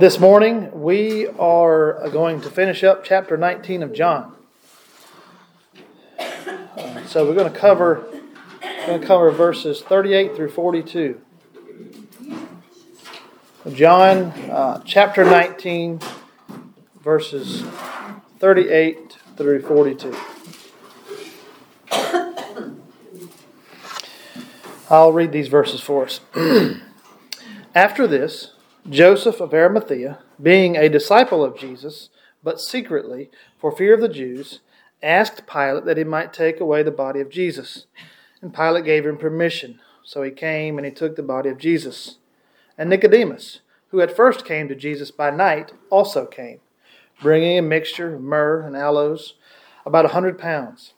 This morning we are going to finish up chapter 19 of John. Uh, so we're going to cover going to cover verses 38 through 42. John uh, chapter 19 verses 38 through 42. I'll read these verses for us. After this, Joseph of Arimathea, being a disciple of Jesus, but secretly, for fear of the Jews, asked Pilate that he might take away the body of Jesus. And Pilate gave him permission. So he came and he took the body of Jesus. And Nicodemus, who at first came to Jesus by night, also came, bringing a mixture of myrrh and aloes, about a hundred pounds.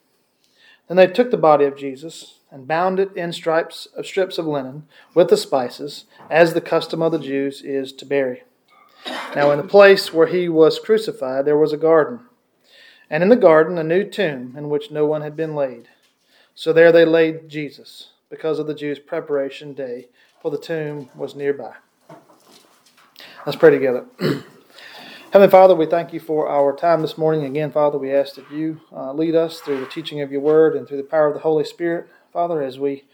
Then they took the body of Jesus and bound it in stripes of strips of linen with the spices, as the custom of the Jews is to bury. Now, in the place where he was crucified, there was a garden, and in the garden a new tomb in which no one had been laid. So there they laid Jesus, because of the Jews' preparation day, for the tomb was nearby. Let's pray together. Heavenly Father, we thank you for our time this morning. Again, Father, we ask that you uh, lead us through the teaching of your word and through the power of the Holy Spirit. Father, as we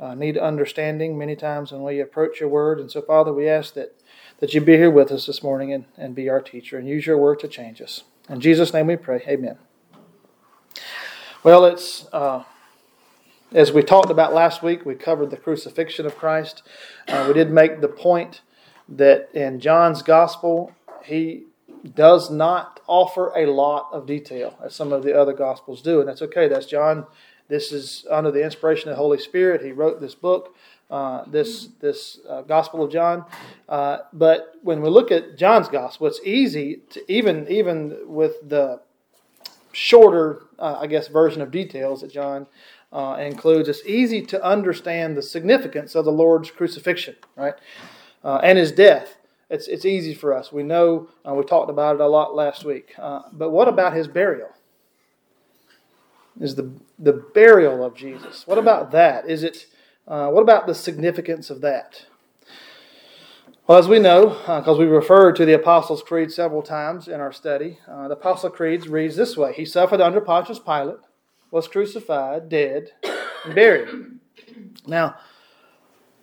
uh, need understanding many times when we approach your word. And so, Father, we ask that, that you be here with us this morning and, and be our teacher and use your word to change us. In Jesus' name we pray. Amen. Well, it's. Uh, as we talked about last week, we covered the crucifixion of Christ. Uh, we did make the point that in John's gospel, he does not offer a lot of detail as some of the other gospels do, and that's okay. That's John this is under the inspiration of the Holy Spirit. He wrote this book, uh, this this uh, Gospel of John. Uh, but when we look at John's Gospel, it's easy to even even with the shorter, uh, I guess, version of details that John uh, includes. It's easy to understand the significance of the Lord's crucifixion, right, uh, and His death. It's it's easy for us. We know we talked about it a lot last week. but what about His burial? Is the, the burial of Jesus. What about that? Is it, uh, what about the significance of that? Well, as we know, because uh, we referred to the Apostles' Creed several times in our study, uh, the Apostles' Creed reads this way He suffered under Pontius Pilate, was crucified, dead, and buried. Now,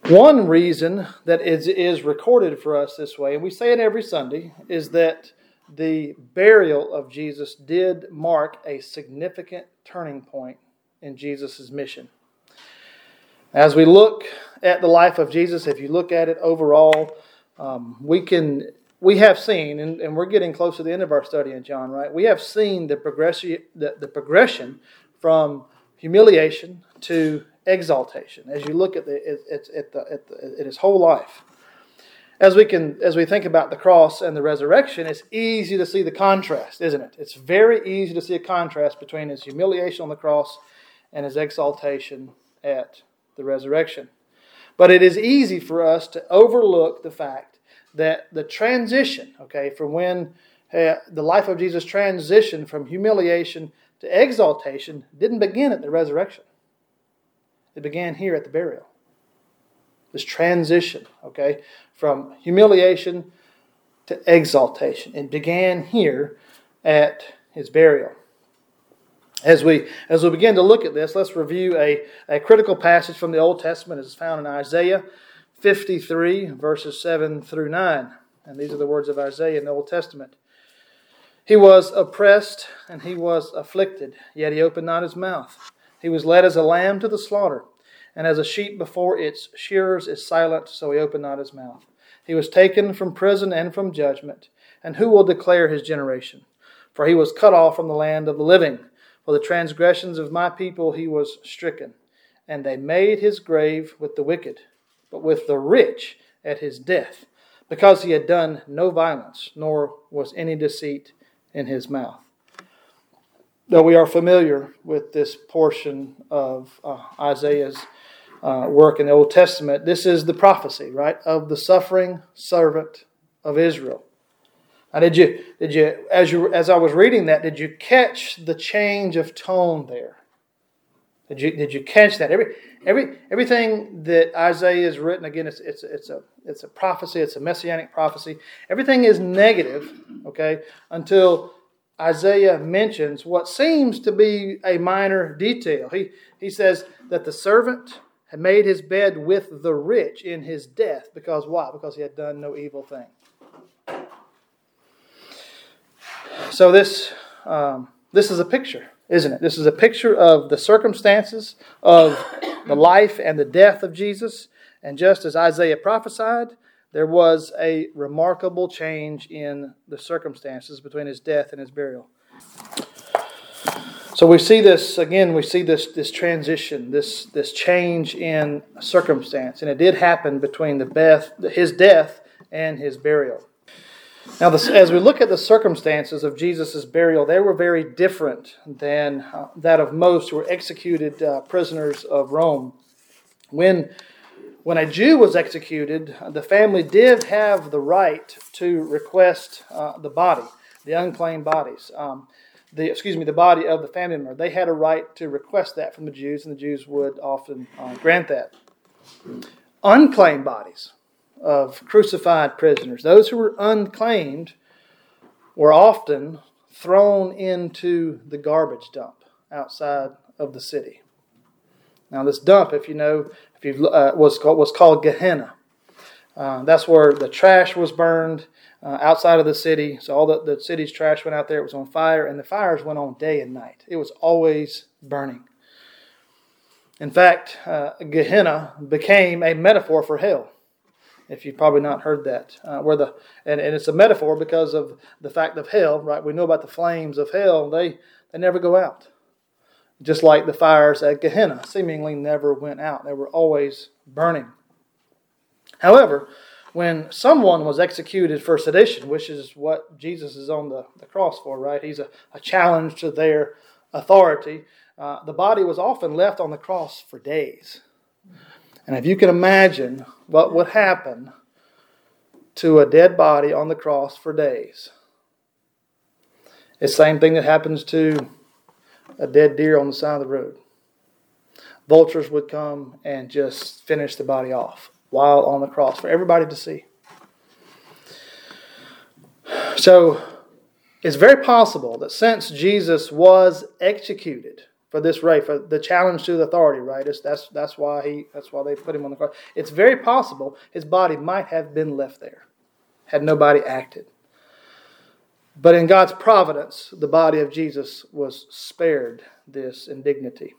one reason that is, is recorded for us this way, and we say it every Sunday, is that the burial of Jesus did mark a significant turning point in Jesus' mission. As we look at the life of Jesus, if you look at it overall, um, we can we have seen, and, and, we're getting close to the end of our study in John, right? We have seen the progression the, the progression from humiliation to exaltation. As you look at the at, at, the, at, the, at his whole life, as we can as we think about the cross and the resurrection, it's easy to see the contrast, isn't it? It's very easy to see a contrast between his humiliation on the cross and his exaltation at the resurrection. But it is easy for us to overlook the fact that the transition, okay, from when uh, the life of Jesus transitioned from humiliation to exaltation didn't begin at the resurrection. It began here at the burial this transition, okay, from humiliation to exaltation. It began here at his burial. As we as we begin to look at this, let's review a, a critical passage from the Old Testament. It's found in Isaiah 53, verses 7 through 9. And these are the words of Isaiah in the Old Testament. He was oppressed and he was afflicted, yet he opened not his mouth. He was led as a lamb to the slaughter and as a sheep before its shearers is silent, so he opened not his mouth. He was taken from prison and from judgment. And who will declare his generation? For he was cut off from the land of the living. For the transgressions of my people he was stricken. And they made his grave with the wicked, but with the rich at his death, because he had done no violence, nor was any deceit in his mouth. Though we are familiar with this portion of uh, Isaiah's uh, work in the Old Testament, this is the prophecy, right, of the suffering servant of Israel. Now, did you, did you, as you, as I was reading that, did you catch the change of tone there? Did you, did you catch that? Every, Every, everything that Isaiah is written, again, it's, it's, it's, a, it's a prophecy, it's a messianic prophecy. Everything is negative, okay, until Isaiah mentions what seems to be a minor detail. He, he says that the servant had made his bed with the rich in his death. Because why? Because he had done no evil thing. So this, um, this is a picture, isn't it? This is a picture of the circumstances of the life and the death of Jesus. And just as Isaiah prophesied, there was a remarkable change in the circumstances between his death and his burial. So we see this again. We see this this transition, this this change in circumstance, and it did happen between the death, his death, and his burial. Now, this, as we look at the circumstances of Jesus' burial, they were very different than uh, that of most who were executed uh, prisoners of Rome. When when a Jew was executed, the family did have the right to request uh, the body, the unclaimed bodies. Um, the excuse me, the body of the family member. They had a right to request that from the Jews, and the Jews would often uh, grant that. Unclaimed bodies of crucified prisoners, those who were unclaimed, were often thrown into the garbage dump outside of the city. Now, this dump, if you know, if you uh, was called, was called Gehenna. Uh, that's where the trash was burned uh, outside of the city. So all the, the city's trash went out there. It was on fire, and the fires went on day and night. It was always burning. In fact, uh, Gehenna became a metaphor for hell. If you've probably not heard that, uh, where the and, and it's a metaphor because of the fact of hell, right? We know about the flames of hell; they they never go out, just like the fires at Gehenna seemingly never went out; they were always burning. However, when someone was executed for sedition, which is what Jesus is on the, the cross for, right? He's a, a challenge to their authority. Uh, the body was often left on the cross for days. And if you can imagine what would happen to a dead body on the cross for days, it's the same thing that happens to a dead deer on the side of the road. Vultures would come and just finish the body off while on the cross for everybody to see. So it's very possible that since Jesus was executed for this right, for the challenge to the authority, right? It's, that's that's why he that's why they put him on the cross. It's very possible his body might have been left there had nobody acted. But in God's providence, the body of Jesus was spared this indignity.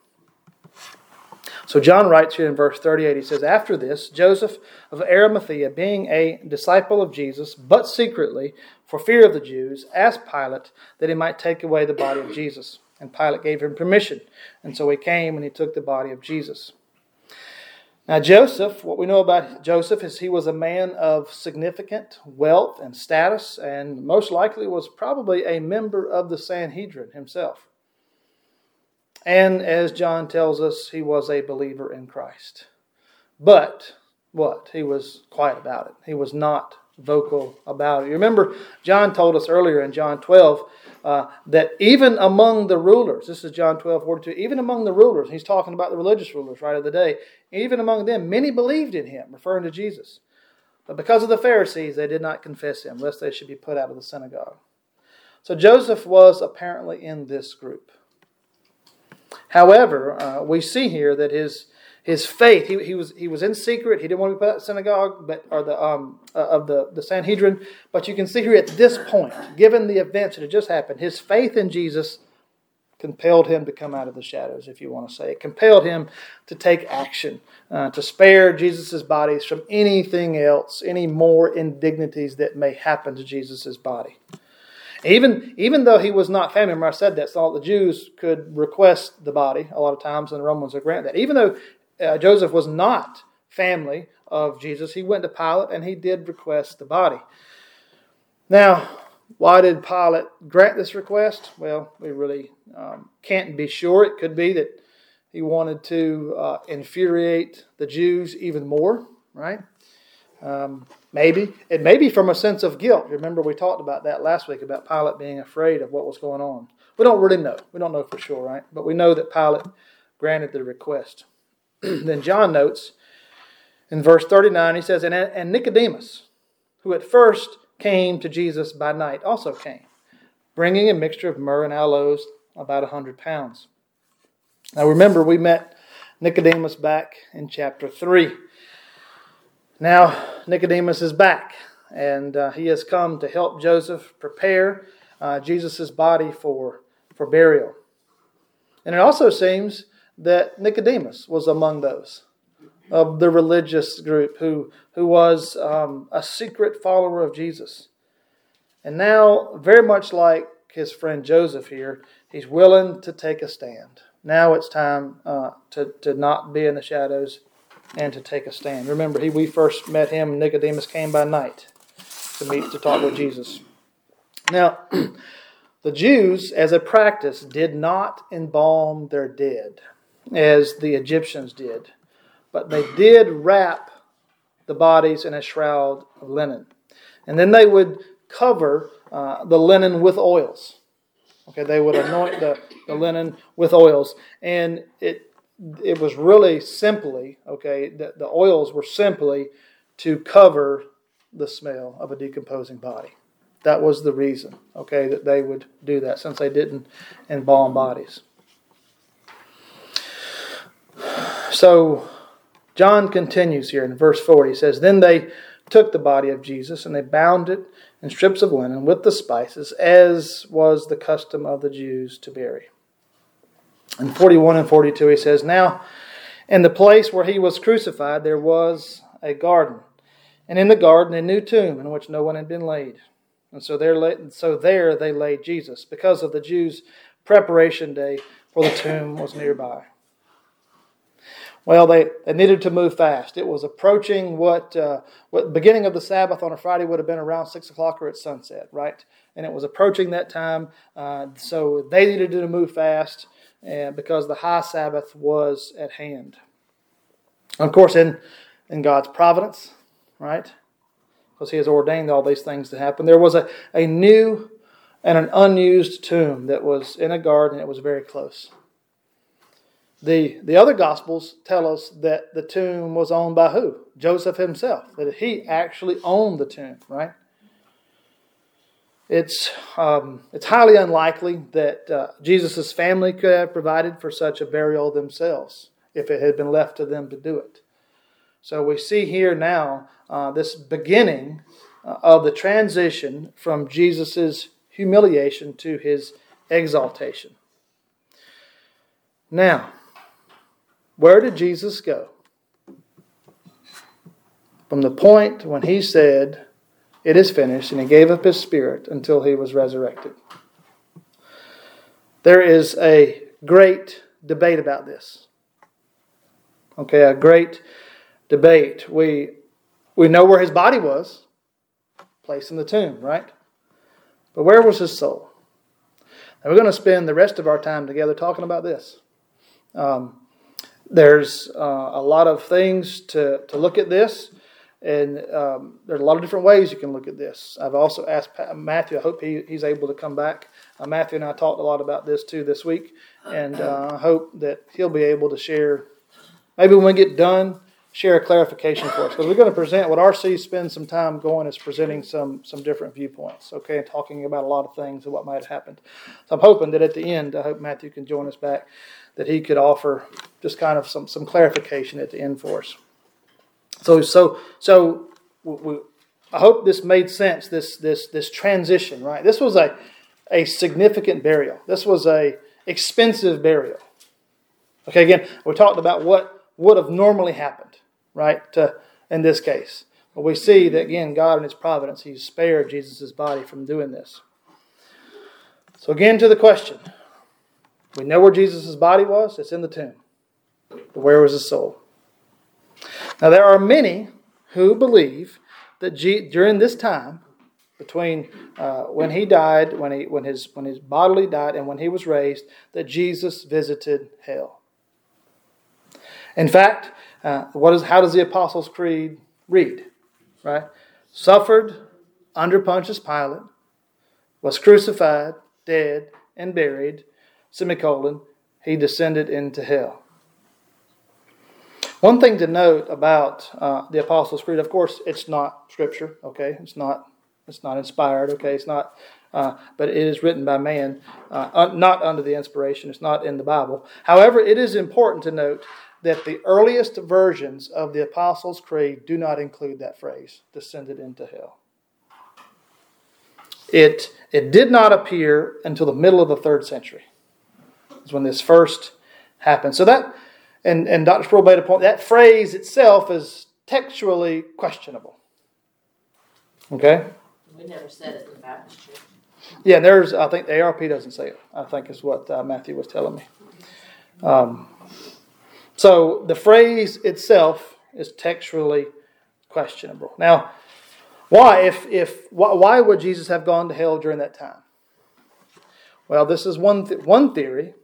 So John writes here in verse 38, he says, After this, Joseph of Arimathea, being a disciple of Jesus, but secretly, for fear of the Jews, asked Pilate that he might take away the body of Jesus. And Pilate gave him permission. And so he came and he took the body of Jesus. Now, Joseph, what we know about Joseph is he was a man of significant wealth and status, and most likely was probably a member of the Sanhedrin himself. And as John tells us, he was a believer in Christ. But what? He was quiet about it. He was not vocal about it. You remember, John told us earlier in John 12 uh, that even among the rulers, this is John 12, 42, even among the rulers, he's talking about the religious rulers right of the day, even among them, many believed in him, referring to Jesus. But because of the Pharisees, they did not confess him, lest they should be put out of the synagogue. So Joseph was apparently in this group. However, uh, we see here that his his faith he, he was he was in secret. He didn't want to be put out of synagogue, but or the um uh, of the the Sanhedrin. But you can see here at this point, given the events that had just happened, his faith in Jesus compelled him to come out of the shadows, if you want to say it. Compelled him to take action, uh, to spare Jesus' bodies from anything else, any more indignities that may happen to Jesus' body. Even, even though he was not family member, I said that, so the Jews could request the body a lot of times, and the Romans would grant that. Even though uh, Joseph was not family of Jesus, he went to Pilate and he did request the body. Now, why did Pilate grant this request? Well, we really um, can't be sure. It could be that he wanted to uh, infuriate the Jews even more, right? Um, maybe. It may be from a sense of guilt. Remember, we talked about that last week about Pilate being afraid of what was going on. We don't really know. We don't know for sure, right? But we know that Pilate granted the request. then John notes in verse 39, he says, And Nicodemus, who at first came to Jesus by night, also came, bringing a mixture of myrrh and aloes, about a hundred pounds. Now remember, we met Nicodemus back in chapter 3. Now, Nicodemus is back, and uh, he has come to help Joseph prepare uh, Jesus' body for, for burial. And it also seems that Nicodemus was among those of the religious group who, who was um, a secret follower of Jesus. And now, very much like his friend Joseph here, he's willing to take a stand. Now it's time uh, to, to not be in the shadows and to take a stand. Remember, he, we first met him, Nicodemus came by night to meet to talk with Jesus. Now, the Jews, as a practice, did not embalm their dead as the Egyptians did, but they did wrap the bodies in a shroud of linen. And then they would cover uh, the linen with oils. Okay, they would anoint the, the linen with oils. And it it was really simply, okay, the, the oils were simply to cover the smell of a decomposing body. That was the reason, okay, that they would do that since they didn't embalm bodies. So John continues here in verse 4. He says, Then they took the body of Jesus and they bound it in strips of linen with the spices, as was the custom of the Jews to bury. In 41 and 42, he says, Now, in the place where he was crucified, there was a garden, and in the garden a new tomb in which no one had been laid. And so there, so there they laid Jesus, because of the Jews' preparation day, for the tomb was nearby. Well, they, they needed to move fast. It was approaching what, uh, what beginning of the Sabbath on a Friday would have been around 6 o'clock or at sunset, right? And it was approaching that time, uh, so they needed to move fast and because the high Sabbath was at hand. Of course, in, in God's providence, right? Because He has ordained all these things to happen. There was a, a new and an unused tomb that was in a garden. It was very close. The, the other Gospels tell us that the tomb was owned by who? Joseph himself, that he actually owned the tomb, right? It's, um, it's highly unlikely that uh, Jesus' family could have provided for such a burial themselves if it had been left to them to do it. So we see here now uh, this beginning uh, of the transition from Jesus' humiliation to his exaltation. Now, where did Jesus go? From the point when he said, it is finished, and he gave up his spirit until he was resurrected. There is a great debate about this. Okay, a great debate. We, we know where his body was, placed in the tomb, right? But where was his soul? And we're going to spend the rest of our time together talking about this. Um, there's uh, a lot of things to, to look at this. And um, there's a lot of different ways you can look at this. I've also asked Matthew, I hope he, he's able to come back. Uh, Matthew and I talked a lot about this too this week, and uh, I hope that he'll be able to share, maybe when we get done, share a clarification for us. Because we're going to present, what RC spends some time going is presenting some, some different viewpoints, okay, and talking about a lot of things and what might have happened. So I'm hoping that at the end, I hope Matthew can join us back, that he could offer just kind of some, some clarification at the end for us. So, so, so we, I hope this made sense. This, this, this transition, right? This was a, a significant burial. This was a expensive burial. Okay, again, we talked about what would have normally happened, right? To, in this case, but we see that again, God in His providence, He spared Jesus' body from doing this. So again, to the question, we know where Jesus' body was. It's in the tomb. But where was his soul? Now, there are many who believe that G- during this time, between uh, when he died, when, he, when, his, when his bodily died, and when he was raised, that Jesus visited hell. In fact, uh, what is, how does the Apostles' Creed read? Right? Suffered under Pontius Pilate, was crucified, dead, and buried, semicolon, he descended into hell. One thing to note about uh, the Apostles' Creed, of course, it's not Scripture. Okay, it's not. It's not inspired. Okay, it's not. Uh, but it is written by man, uh, un- not under the inspiration. It's not in the Bible. However, it is important to note that the earliest versions of the Apostles' Creed do not include that phrase, descended into hell. It, it did not appear until the middle of the third century, is when this first happened. So that, and, and Dr. Sproul made a point, that phrase itself is textually questionable. Okay? We never said it in the Baptist church. Yeah, there's, I think the ARP doesn't say it, I think is what uh, Matthew was telling me. Um, so the phrase itself is textually questionable. Now, why, if, if, why would Jesus have gone to hell during that time? Well, this is one, th- one theory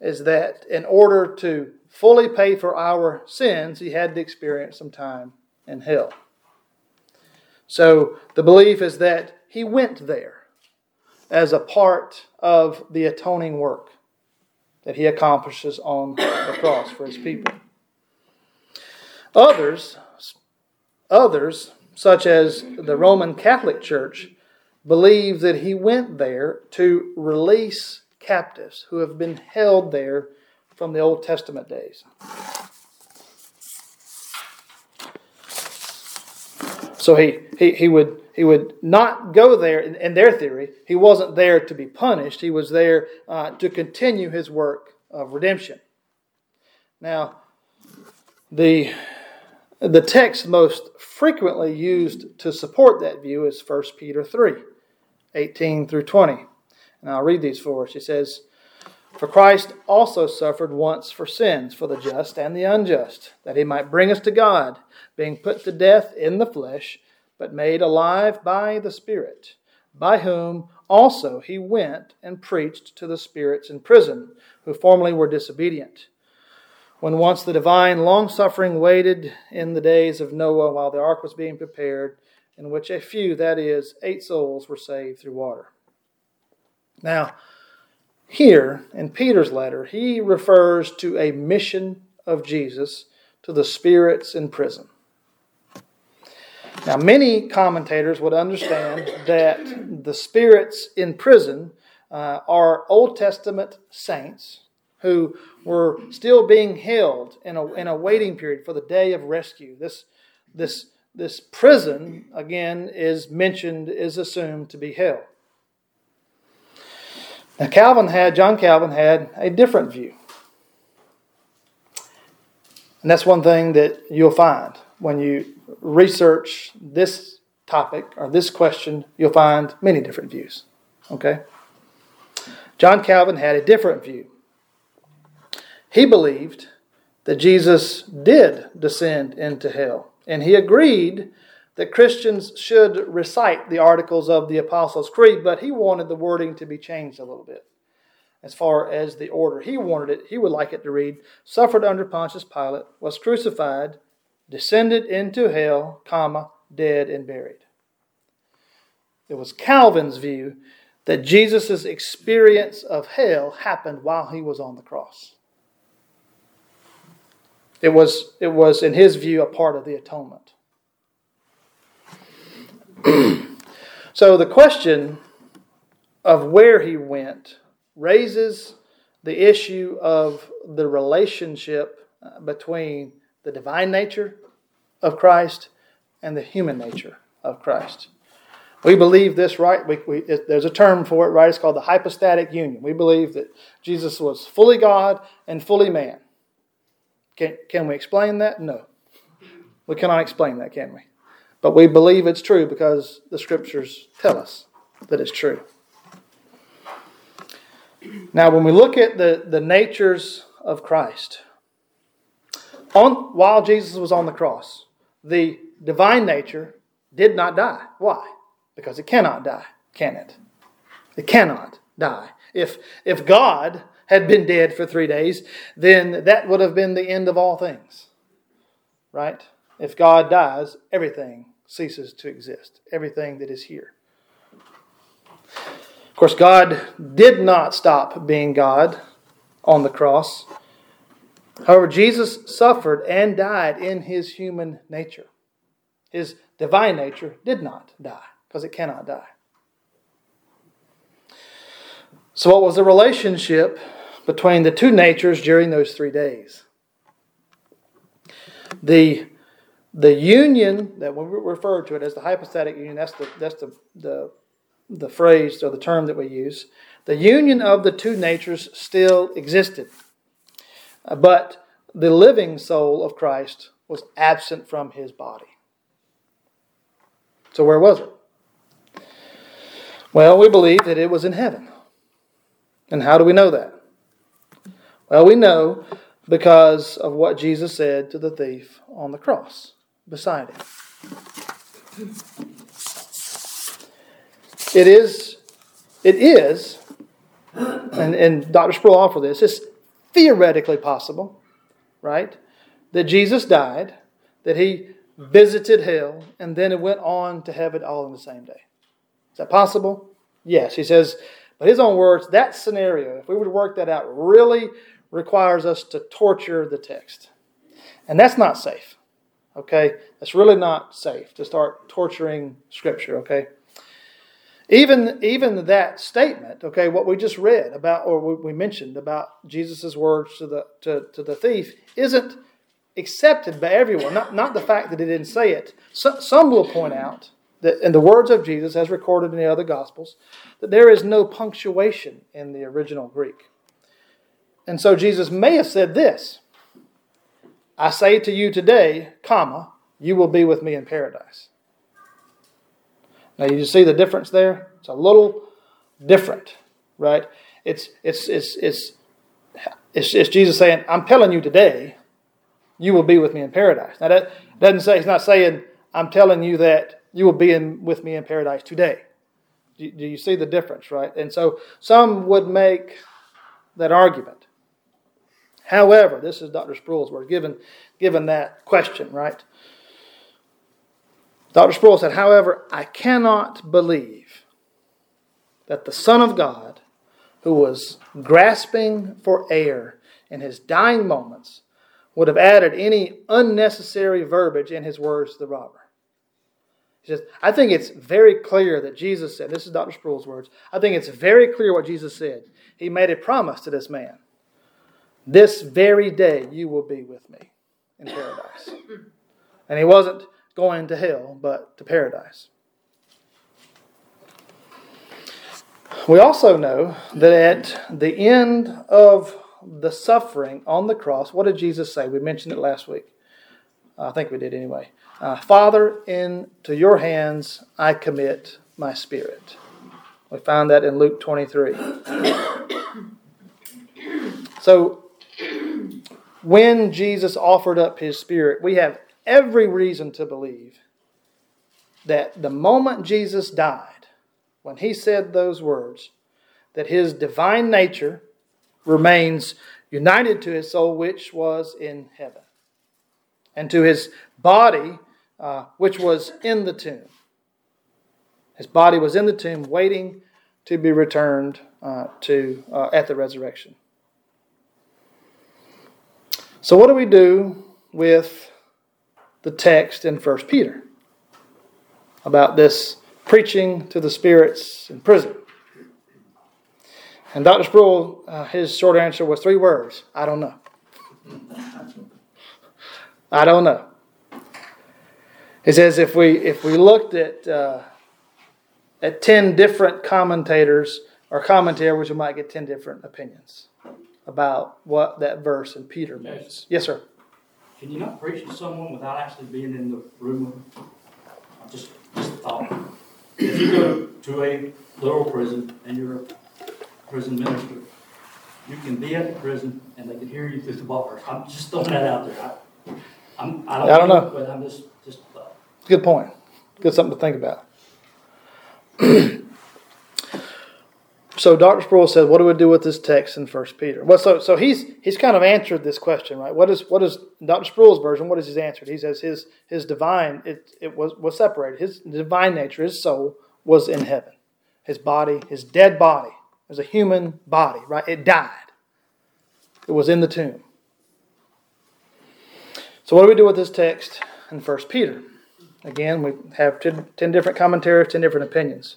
is that in order to fully pay for our sins, he had to experience some time in hell. So the belief is that he went there as a part of the atoning work that he accomplishes on the cross for his people. Others, others, such as the Roman Catholic Church, believe that he went there to release captives who have been held there from the Old Testament days. So he, he, he would he would not go there, in, in, their theory, he wasn't there to be punished. He was there uh, to continue his work of redemption. Now, the, the text most frequently used to support that view is 1 Peter 3 18 through 20. And I'll read these for us. He says, For Christ also suffered once for sins, for the just and the unjust, that he might bring us to God, being put to death in the flesh but made alive by the Spirit, by whom also he went and preached to the spirits in prison, who formerly were disobedient. When once the divine long suffering waited in the days of Noah while the ark was being prepared, in which a few, that is, eight souls, were saved through water. Now, here in Peter's letter, he refers to a mission of Jesus to the spirits in prison. Now, many commentators would understand that the spirits in prison uh, are Old Testament saints who were still being held in a, in a waiting period for the day of rescue. This, this, this prison, again, is mentioned, is assumed to be hell. Now, Calvin had, John Calvin had a different view. And that's one thing that you'll find when you research this topic or this question, you'll find many different views. Okay? John Calvin had a different view. He believed that Jesus did descend into hell, and he agreed that Christians should recite the articles of the Apostles' Creed, but he wanted the wording to be changed a little bit as far as the order. He wanted it, he would like it to read, suffered under Pontius Pilate, was crucified, descended into hell, comma, dead and buried. It was Calvin's view that Jesus' experience of hell happened while he was on the cross. It was, it was, in his view, a part of the atonement. so the question of where he went raises the issue of the relationship uh, between the divine nature of Christ and the human nature of Christ. We believe this, right? We, we, it, there's a term for it, right? It's called the hypostatic union. We believe that Jesus was fully God and fully man. Can, can we explain that? No. We cannot explain that, can we? But we believe it's true because the scriptures tell us that it's true. Now, when we look at the, the natures of Christ, on, while Jesus was on the cross, the divine nature did not die. Why? Because it cannot die, can it? It cannot die. If, if God had been dead for three days, then that would have been the end of all things. Right? If God dies, everything ceases to exist, everything that is here. Of course, God did not stop being God on the cross. However, Jesus suffered and died in his human nature. His divine nature did not die because it cannot die. So, what was the relationship between the two natures during those three days? The, the union that we refer to it as the hypostatic union, that's the, that's the, the, the phrase or the term that we use. The union of the two natures still existed. Uh, but the living soul of Christ was absent from his body. So, where was it? Well, we believe that it was in heaven. And how do we know that? Well, we know because of what Jesus said to the thief on the cross beside it. It is, it is, and, and Dr. Sproul offered this, it's theoretically possible, right? That Jesus died, that he visited hell, and then it went on to heaven all in the same day. Is that possible? Yes. He says, but his own words, that scenario, if we were to work that out, really requires us to torture the text. And that's not safe. Okay? That's really not safe to start torturing Scripture, okay? Even, even that statement, okay, what we just read about, or we mentioned about Jesus' words to the, to, to the thief, isn't accepted by everyone. Not, not the fact that he didn't say it. So, some will point out that in the words of Jesus, as recorded in the other Gospels, that there is no punctuation in the original Greek. And so Jesus may have said this I say to you today, comma, you will be with me in paradise. Now you see the difference there? It's a little different, right? It's it's it's it's it's, it's Jesus saying, I'm telling you today, you will be with me in paradise. Now that doesn't say he's not saying, I'm telling you that you will be in with me in paradise today. Do, do you see the difference, right? And so some would make that argument. However, this is Dr. Sproul's word, given, given that question, right? Dr. Sproul said, however, I cannot believe that the Son of God, who was grasping for air in his dying moments, would have added any unnecessary verbiage in his words to the robber. He says, I think it's very clear that Jesus said, this is Dr. Sproul's words, I think it's very clear what Jesus said. He made a promise to this man. This very day you will be with me in paradise. And he wasn't going to hell, but to paradise. We also know that at the end of the suffering on the cross, what did Jesus say? We mentioned it last week. I think we did anyway. Uh, Father, into your hands I commit my spirit. We find that in Luke 23. So, when Jesus offered up his spirit, we have every reason to believe that the moment Jesus died, when he said those words, that his divine nature remains united to his soul, which was in heaven, and to his body, uh, which was in the tomb. His body was in the tomb, waiting to be returned uh, to uh, at the resurrection. So, what do we do with the text in 1 Peter about this preaching to the spirits in prison. And Dr. Sproul, uh, his short answer was three words I don't know. I don't know. He says if we if we looked at uh, at ten different commentators or commentators, we might get ten different opinions about what that verse in Peter means. Yes, sir. Can you not preach to someone without actually being in the room with them? I just, just thought. If you go to a literal prison and you're a prison minister, you can be at the prison and they can hear you through the bars. I'm just throwing that out there. I, I'm, I don't, I don't know. But I'm just, just. Uh, Good point. Good something to think about. So Dr. Sproul said, "What do we do with this text in First Peter?" Well, so so he's he's kind of answered this question, right? What is what is Dr. Sproul's version? What is his answer? He says his his divine it it was was separated. His divine nature, his soul, was in heaven. His body, his dead body, was a human body, right? It died. It was in the tomb. So, what do we do with this text in 1 Peter? Again, we have 10, 10 different commentaries, 10 different opinions.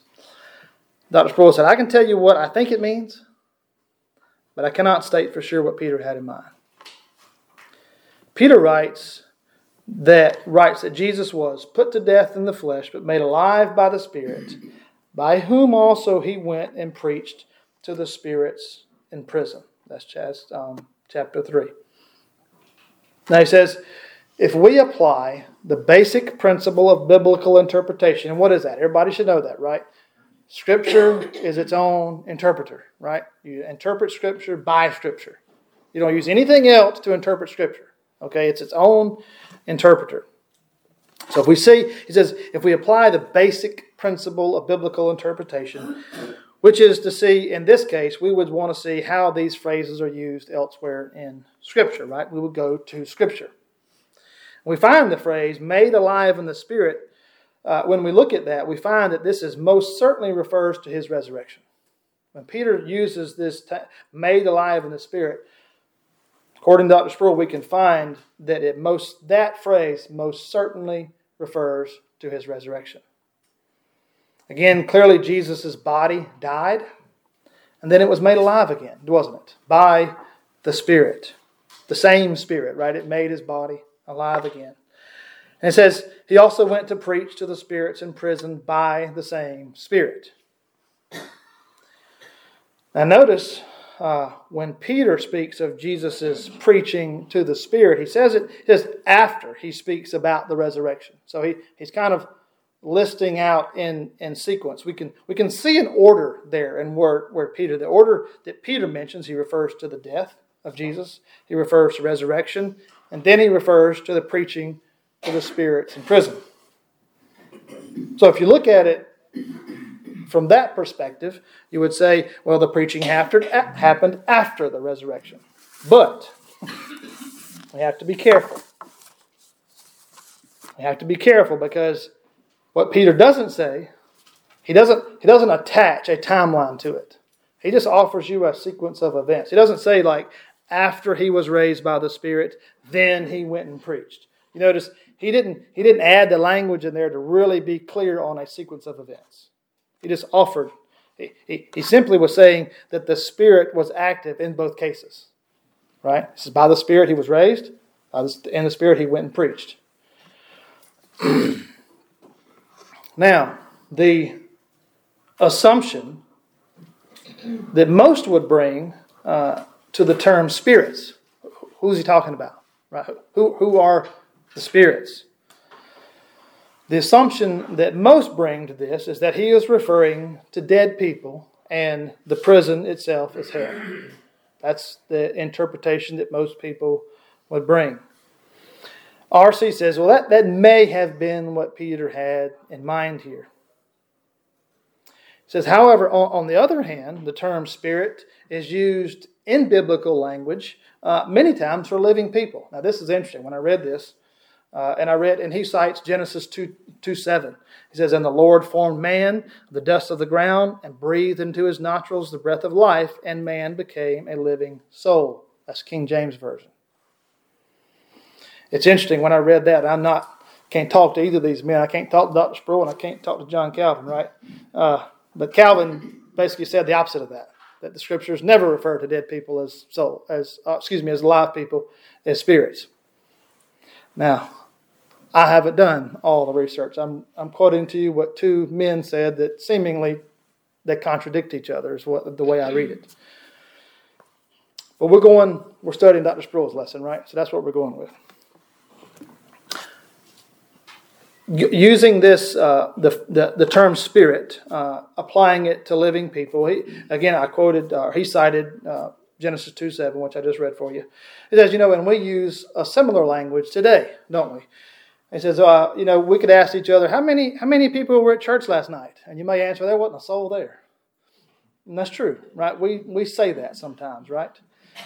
Dr. Sproul said, I can tell you what I think it means, but I cannot state for sure what Peter had in mind. Peter writes that writes that Jesus was put to death in the flesh, but made alive by the Spirit, by whom also he went and preached to the spirits in prison. That's um, chapter 3. Now he says, if we apply the basic principle of biblical interpretation, and what is that? Everybody should know that, right? Scripture is its own interpreter, right? You interpret Scripture by Scripture. You don't use anything else to interpret Scripture. Okay, it's its own interpreter. So if we see, he says, if we apply the basic principle of biblical interpretation, which is to see, in this case, we would want to see how these phrases are used elsewhere in Scripture, right? We would go to Scripture. We find the phrase made alive in the Spirit. Uh, when we look at that, we find that this is most certainly refers to his resurrection. When Peter uses this t- made alive in the Spirit, according to Dr. Sproul, we can find that it most that phrase most certainly refers to his resurrection. Again, clearly Jesus' body died, and then it was made alive again, wasn't it? By the Spirit. The same Spirit, right? It made his body alive again. And it says, He also went to preach to the spirits in prison by the same Spirit. Now, notice uh, when Peter speaks of Jesus' preaching to the Spirit, he says it just after he speaks about the resurrection. So he, he's kind of listing out in, in sequence. We can, we can see an order there in where, where Peter, the order that Peter mentions, he refers to the death of Jesus, he refers to resurrection, and then he refers to the preaching to the spirits in prison. So if you look at it from that perspective, you would say, well, the preaching happened after the resurrection. But we have to be careful. We have to be careful because what Peter doesn't say, he doesn't, he doesn't attach a timeline to it. He just offers you a sequence of events. He doesn't say, like, after he was raised by the Spirit, then he went and preached. You notice he didn't, he didn't add the language in there to really be clear on a sequence of events. He just offered. He, he, he simply was saying that the Spirit was active in both cases. Right? This is by the Spirit he was raised, by the, in the Spirit he went and preached. Now, the assumption that most would bring uh, to the term spirits, who's he talking about? Right? Who, who are the spirits? The assumption that most bring to this is that he is referring to dead people and the prison itself is hell. That's the interpretation that most people would bring. R.C. says, well, that, that may have been what Peter had in mind here. He says, however, on, on the other hand, the term spirit is used in biblical language uh, many times for living people. Now, this is interesting. When I read this, uh, and I read, and he cites Genesis 2, 2 7. He says, And the Lord formed man, the dust of the ground, and breathed into his nostrils the breath of life, and man became a living soul. That's King James Version. It's interesting when I read that. I'm not can't talk to either of these men. I can't talk to Dr. Sproul and I can't talk to John Calvin, right? Uh, but Calvin basically said the opposite of that. That the scriptures never refer to dead people as soul, as uh, excuse me, as live people, as spirits. Now, I haven't done all the research. I'm I'm quoting to you what two men said that seemingly they contradict each other is what the way I read it. But we're going, we're studying Dr. Sproul's lesson, right? So that's what we're going with. using this uh, the, the, the term spirit, uh, applying it to living people. He, again, I quoted uh, he cited uh, Genesis two seven, which I just read for you. He says, you know, and we use a similar language today, don't we? He says, uh, you know, we could ask each other, how many how many people were at church last night? And you may answer, there wasn't a soul there. And that's true, right? We we say that sometimes, right?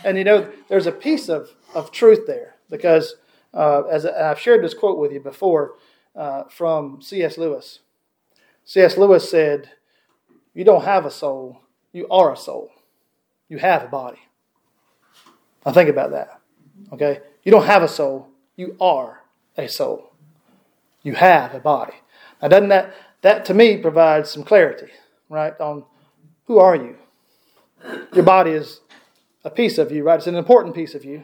And you know, there's a piece of of truth there because uh, as I've shared this quote with you before uh, from C.S. Lewis. C.S. Lewis said, You don't have a soul, you are a soul. You have a body. Now think about that. Okay? You don't have a soul, You are a soul. You have a body. Now, doesn't that, that to me provides some clarity, right, on who are you? Your body is a piece of you, right? It's an important piece of you.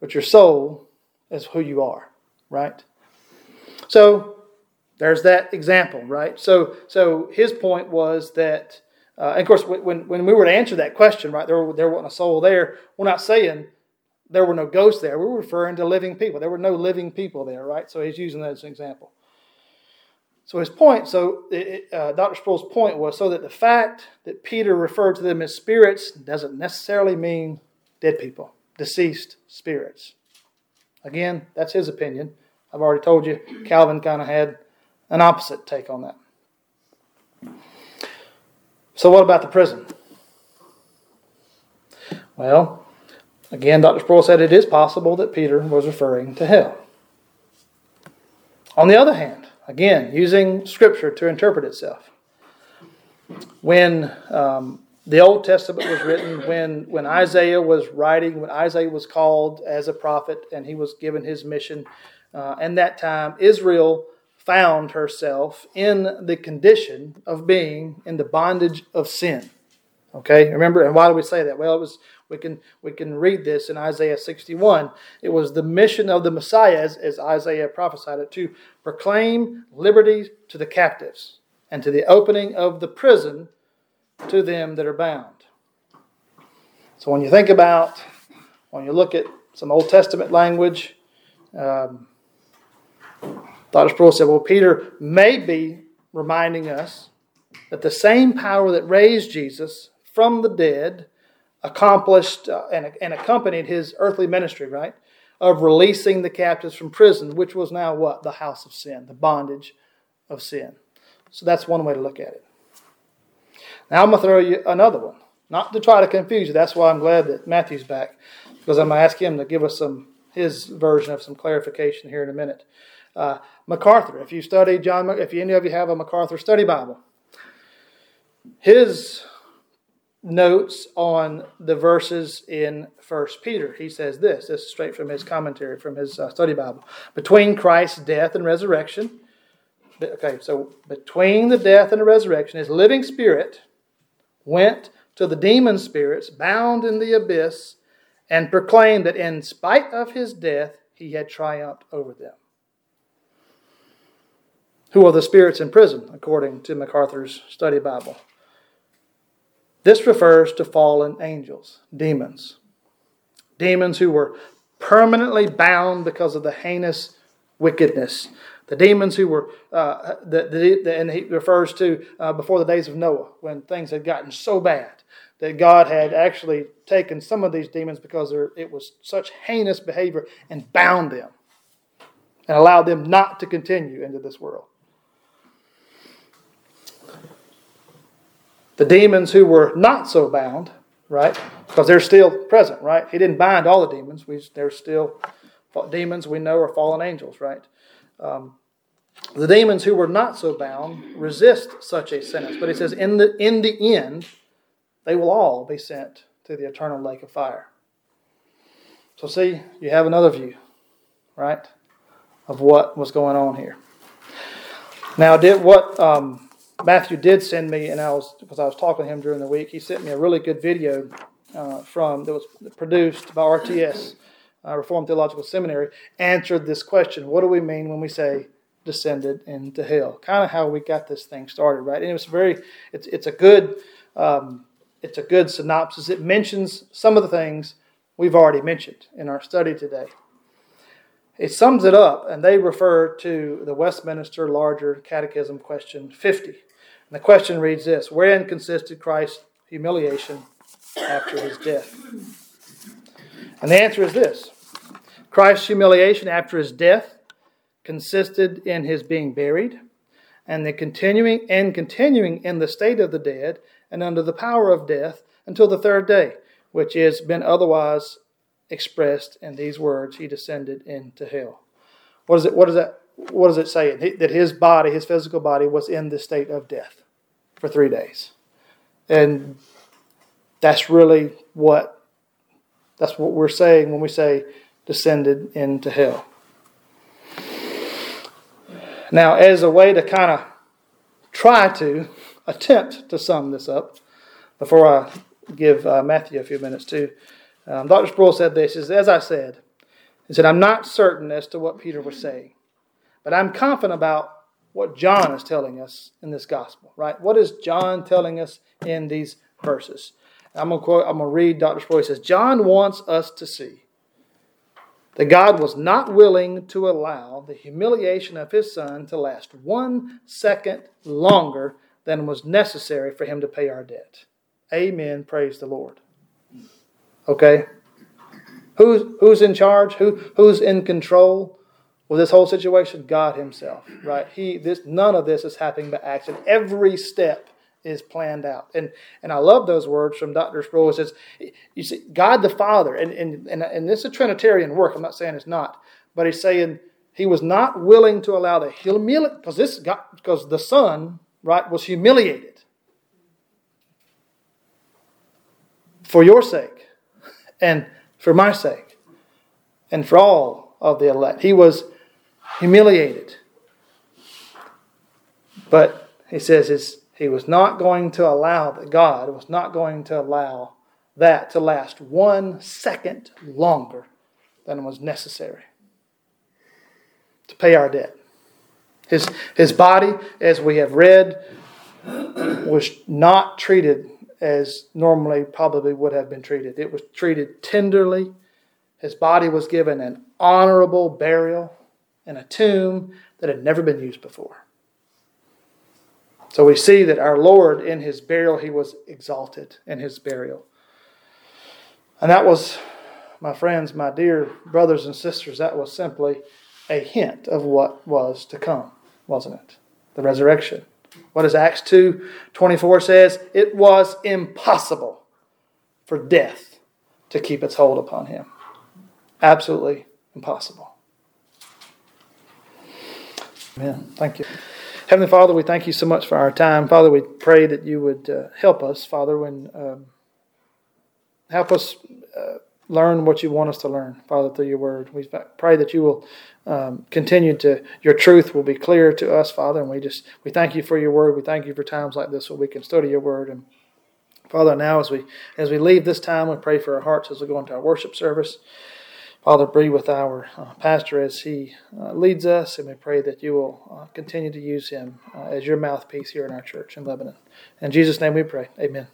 But your soul is who you are, right? So there's that example, right? So, so his point was that, uh, and of course, when, when we were to answer that question, right, there, there wasn't a soul there. We're not saying there were no ghosts there. We're referring to living people. There were no living people there, right? So he's using that as an example. So his point, so it, uh, Dr. Sproul's point was so that the fact that Peter referred to them as spirits doesn't necessarily mean dead people, deceased spirits. Again, that's his opinion. I've already told you, Calvin kind of had an opposite take on that. So, what about the prison? Well, again, Dr. Sproul said it is possible that Peter was referring to hell. On the other hand, again, using Scripture to interpret itself, when um, the Old Testament was written, when, when Isaiah was writing, when Isaiah was called as a prophet and he was given his mission, uh, and that time, Israel found herself in the condition of being in the bondage of sin. Okay, remember, and why do we say that? Well, it was we can we can read this in Isaiah 61. It was the mission of the Messiah, as, as Isaiah prophesied it, to proclaim liberty to the captives and to the opening of the prison to them that are bound. So when you think about, when you look at some Old Testament language, um, Dr. Sproul said, well, Peter may be reminding us that the same power that raised Jesus from the dead accomplished uh, and, and accompanied his earthly ministry, right? Of releasing the captives from prison, which was now what? The house of sin, the bondage of sin. So that's one way to look at it. Now I'm going to throw you another one. Not to try to confuse you. That's why I'm glad that Matthew's back, because I'm going to ask him to give us some his version of some clarification here in a minute. Uh, MacArthur, if you study John, if any of you have a MacArthur study Bible, his notes on the verses in First Peter. He says this. This is straight from his commentary, from his uh, study Bible. Between Christ's death and resurrection, okay, so between the death and the resurrection, his living spirit went to the demon spirits bound in the abyss and proclaimed that in spite of his death, he had triumphed over them who are the spirits in prison, according to MacArthur's study Bible. This refers to fallen angels, demons. Demons who were permanently bound because of the heinous wickedness. The demons who were, uh, the, the, the, and he refers to uh, before the days of Noah, when things had gotten so bad that God had actually taken some of these demons because it was such heinous behavior and bound them and allowed them not to continue into this world. The demons who were not so bound, right? Because they're still present, right? He didn't bind all the demons. We, they're still demons we know are fallen angels, right? Um, the demons who were not so bound resist such a sentence, but he says, in the, in the end, they will all be sent to the eternal lake of fire. So, see, you have another view, right, of what was going on here. Now, did what um, Matthew did send me, and I was because I was talking to him during the week. He sent me a really good video uh, from that was produced by RTS, uh, Reformed Theological Seminary, answered this question: What do we mean when we say descended into hell? Kind of how we got this thing started, right? And it was very, it's it's a good, um, it's a good synopsis. It mentions some of the things we've already mentioned in our study today. It sums it up, and they refer to the Westminster Larger Catechism, question 50. And the question reads this Wherein consisted Christ's humiliation after his death? And the answer is this Christ's humiliation after his death consisted in his being buried, and the continuing and continuing in the state of the dead and under the power of death until the third day, which has been otherwise expressed in these words, he descended into hell. What is it? What is that? What does it say? That his body, his physical body, was in the state of death for three days, and that's really what that's what we're saying when we say descended into hell. Now, as a way to kind of try to attempt to sum this up, before I give uh, Matthew a few minutes too, um, Dr. Sproul said this: is as I said, he said, I'm not certain as to what Peter was saying, but I'm confident about what John is telling us in this gospel. Right? What is John telling us in these verses? I'm gonna quote. I'm gonna read. Dr. Sproul says, John wants us to see that God was not willing to allow the humiliation of his son to last one second longer than was necessary for him to pay our debt. Amen. Praise the Lord. Okay? Who's, who's in charge? Who, who's in control with this whole situation? God Himself, right? He, this, none of this is happening by accident. Every step is planned out. And and I love those words from Dr. Sproul. It says, you see, God the Father, and, and, and, and this is a Trinitarian work. I'm not saying it's not, but he's saying he was not willing to allow the humiliation, because this God, because the Son, right, was humiliated for your sake and for my sake and for all of the elect. He was humiliated. But he says his he was not going to allow that God was not going to allow that to last one second longer than was necessary to pay our debt. His, his body, as we have read, was not treated as normally probably would have been treated. It was treated tenderly. His body was given an honorable burial in a tomb that had never been used before. So we see that our Lord, in his burial, he was exalted in his burial. And that was, my friends, my dear brothers and sisters, that was simply a hint of what was to come, wasn't it? The resurrection. What does Acts 2 24 says? It was impossible for death to keep its hold upon him. Absolutely impossible. Amen. Thank you. Heavenly Father, we thank you so much for our time. Father, we pray that you would uh, help us, Father, when um, help us uh, learn what you want us to learn, Father, through your word. We pray that you will um, continue to your truth will be clear to us, Father, and we just we thank you for your word. We thank you for times like this where we can study your word and. Father, now as we as we leave this time, we pray for our hearts as we go into our worship service. Father, be with our uh, pastor as he uh, leads us, and we pray that you will uh, continue to use him uh, as your mouthpiece here in our church in Lebanon. In Jesus' name we pray. Amen.